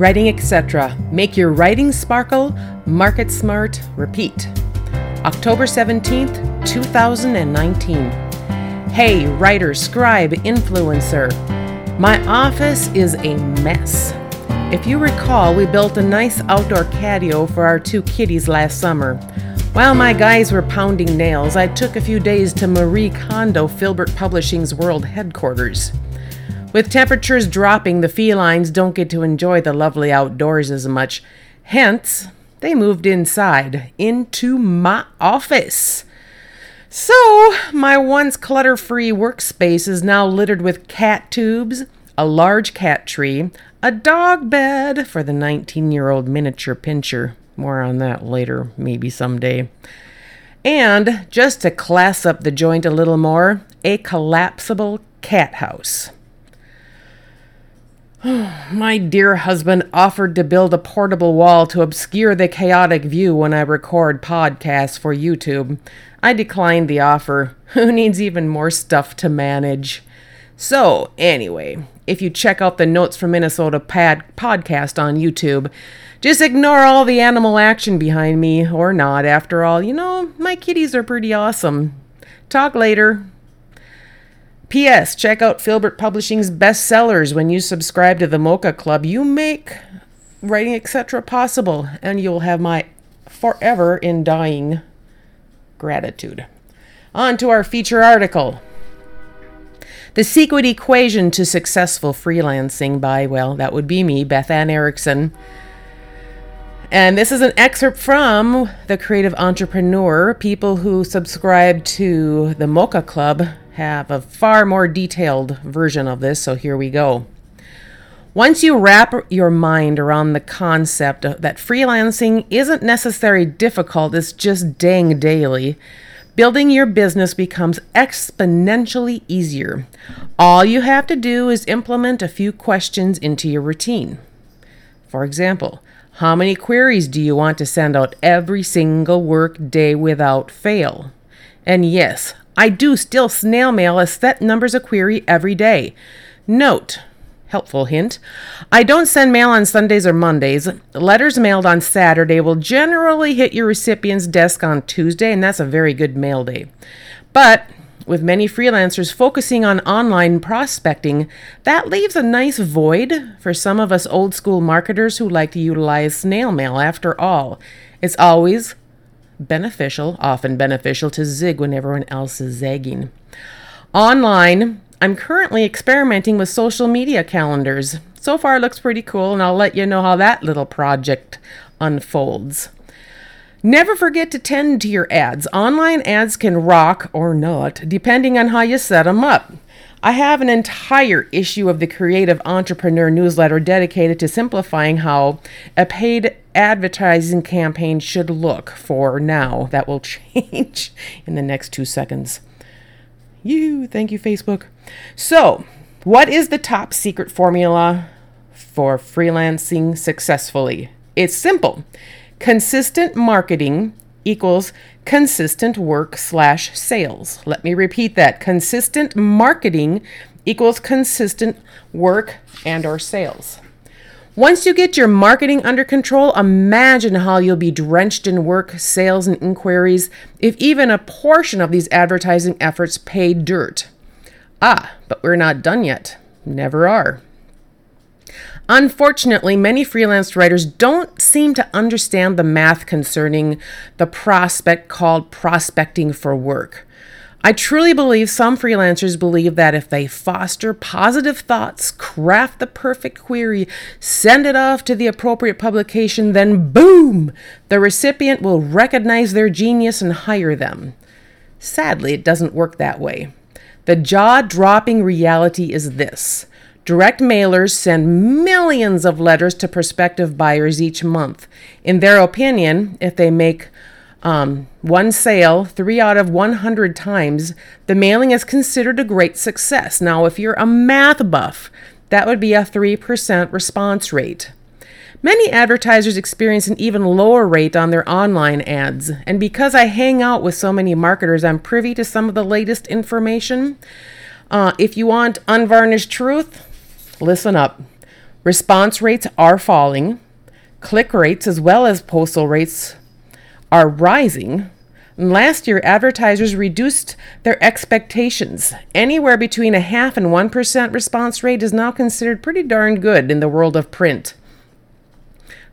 Writing Etc. Make your writing sparkle, market smart, repeat. October 17th, 2019. Hey, writer, scribe, influencer. My office is a mess. If you recall, we built a nice outdoor catio for our two kitties last summer. While my guys were pounding nails, I took a few days to Marie Kondo Filbert Publishing's world headquarters. With temperatures dropping, the felines don't get to enjoy the lovely outdoors as much. Hence, they moved inside, into my office. So, my once clutter free workspace is now littered with cat tubes, a large cat tree, a dog bed for the 19 year old miniature pinscher. More on that later, maybe someday. And, just to class up the joint a little more, a collapsible cat house. My dear husband offered to build a portable wall to obscure the chaotic view when I record podcasts for YouTube. I declined the offer. Who needs even more stuff to manage? So, anyway, if you check out the Notes from Minnesota pad- podcast on YouTube, just ignore all the animal action behind me, or not. After all, you know, my kitties are pretty awesome. Talk later. P.S. Check out Filbert Publishing's bestsellers. When you subscribe to the Mocha Club, you make writing, etc. possible, and you'll have my forever in dying gratitude. On to our feature article. The Secret Equation to Successful Freelancing by, well, that would be me, Beth Ann Erickson. And this is an excerpt from The Creative Entrepreneur. People who subscribe to the Mocha Club have a far more detailed version of this, so here we go. Once you wrap your mind around the concept that freelancing isn't necessarily difficult, it's just dang daily, building your business becomes exponentially easier. All you have to do is implement a few questions into your routine. For example, how many queries do you want to send out every single work day without fail? And yes, I do still snail mail a set numbers a query every day. Note, helpful hint, I don't send mail on Sundays or Mondays. Letters mailed on Saturday will generally hit your recipient's desk on Tuesday, and that's a very good mail day. But with many freelancers focusing on online prospecting, that leaves a nice void for some of us old school marketers who like to utilize snail mail. After all, it's always beneficial, often beneficial to zig when everyone else is zagging. Online, I'm currently experimenting with social media calendars. So far, it looks pretty cool, and I'll let you know how that little project unfolds. Never forget to tend to your ads. Online ads can rock or not, depending on how you set them up. I have an entire issue of the Creative Entrepreneur newsletter dedicated to simplifying how a paid advertising campaign should look for now. That will change in the next two seconds. You, thank you, Facebook. So, what is the top secret formula for freelancing successfully? It's simple consistent marketing equals consistent work slash sales. Let me repeat that. Consistent marketing equals consistent work and or sales. Once you get your marketing under control, imagine how you'll be drenched in work, sales, and inquiries if even a portion of these advertising efforts pay dirt. Ah, but we're not done yet. Never are. Unfortunately, many freelance writers don't seem to understand the math concerning the prospect called prospecting for work. I truly believe some freelancers believe that if they foster positive thoughts, craft the perfect query, send it off to the appropriate publication, then boom, the recipient will recognize their genius and hire them. Sadly, it doesn't work that way. The jaw dropping reality is this Direct mailers send millions of letters to prospective buyers each month. In their opinion, if they make um, one sale three out of 100 times, the mailing is considered a great success. Now, if you're a math buff, that would be a 3% response rate. Many advertisers experience an even lower rate on their online ads, and because I hang out with so many marketers, I'm privy to some of the latest information. Uh, if you want unvarnished truth, Listen up. Response rates are falling, click rates as well as postal rates are rising. And last year, advertisers reduced their expectations. Anywhere between a half and 1% response rate is now considered pretty darn good in the world of print.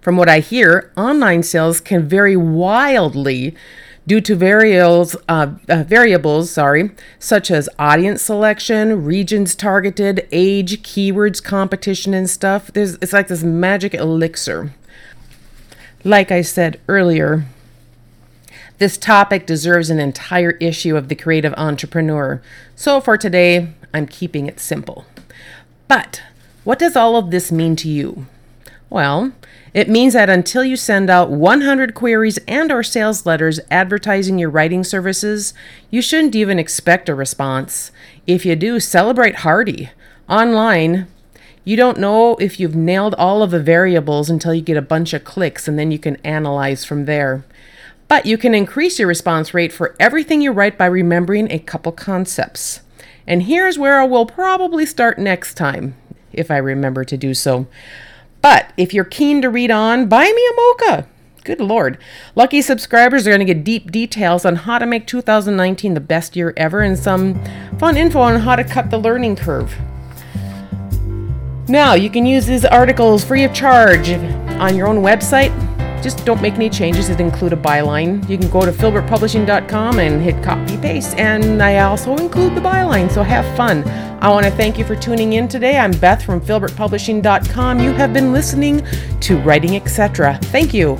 From what I hear, online sales can vary wildly due to variables, uh, uh, variables sorry, such as audience selection, regions targeted, age, keywords, competition, and stuff. There's, it's like this magic elixir. Like I said earlier, this topic deserves an entire issue of The Creative Entrepreneur. So for today, I'm keeping it simple. But what does all of this mean to you? Well, it means that until you send out 100 queries and or sales letters advertising your writing services, you shouldn't even expect a response. If you do, celebrate hardy. Online, you don't know if you've nailed all of the variables until you get a bunch of clicks and then you can analyze from there. But you can increase your response rate for everything you write by remembering a couple concepts. And here's where I will probably start next time, if I remember to do so. But if you're keen to read on, buy me a mocha. Good Lord. Lucky subscribers are going to get deep details on how to make 2019 the best year ever and some fun info on how to cut the learning curve. Now, you can use these articles free of charge on your own website. Just don't make any changes that include a byline. You can go to filbertpublishing.com and hit copy paste, and I also include the byline, so have fun. I want to thank you for tuning in today. I'm Beth from filbertpublishing.com. You have been listening to Writing Etc. Thank you.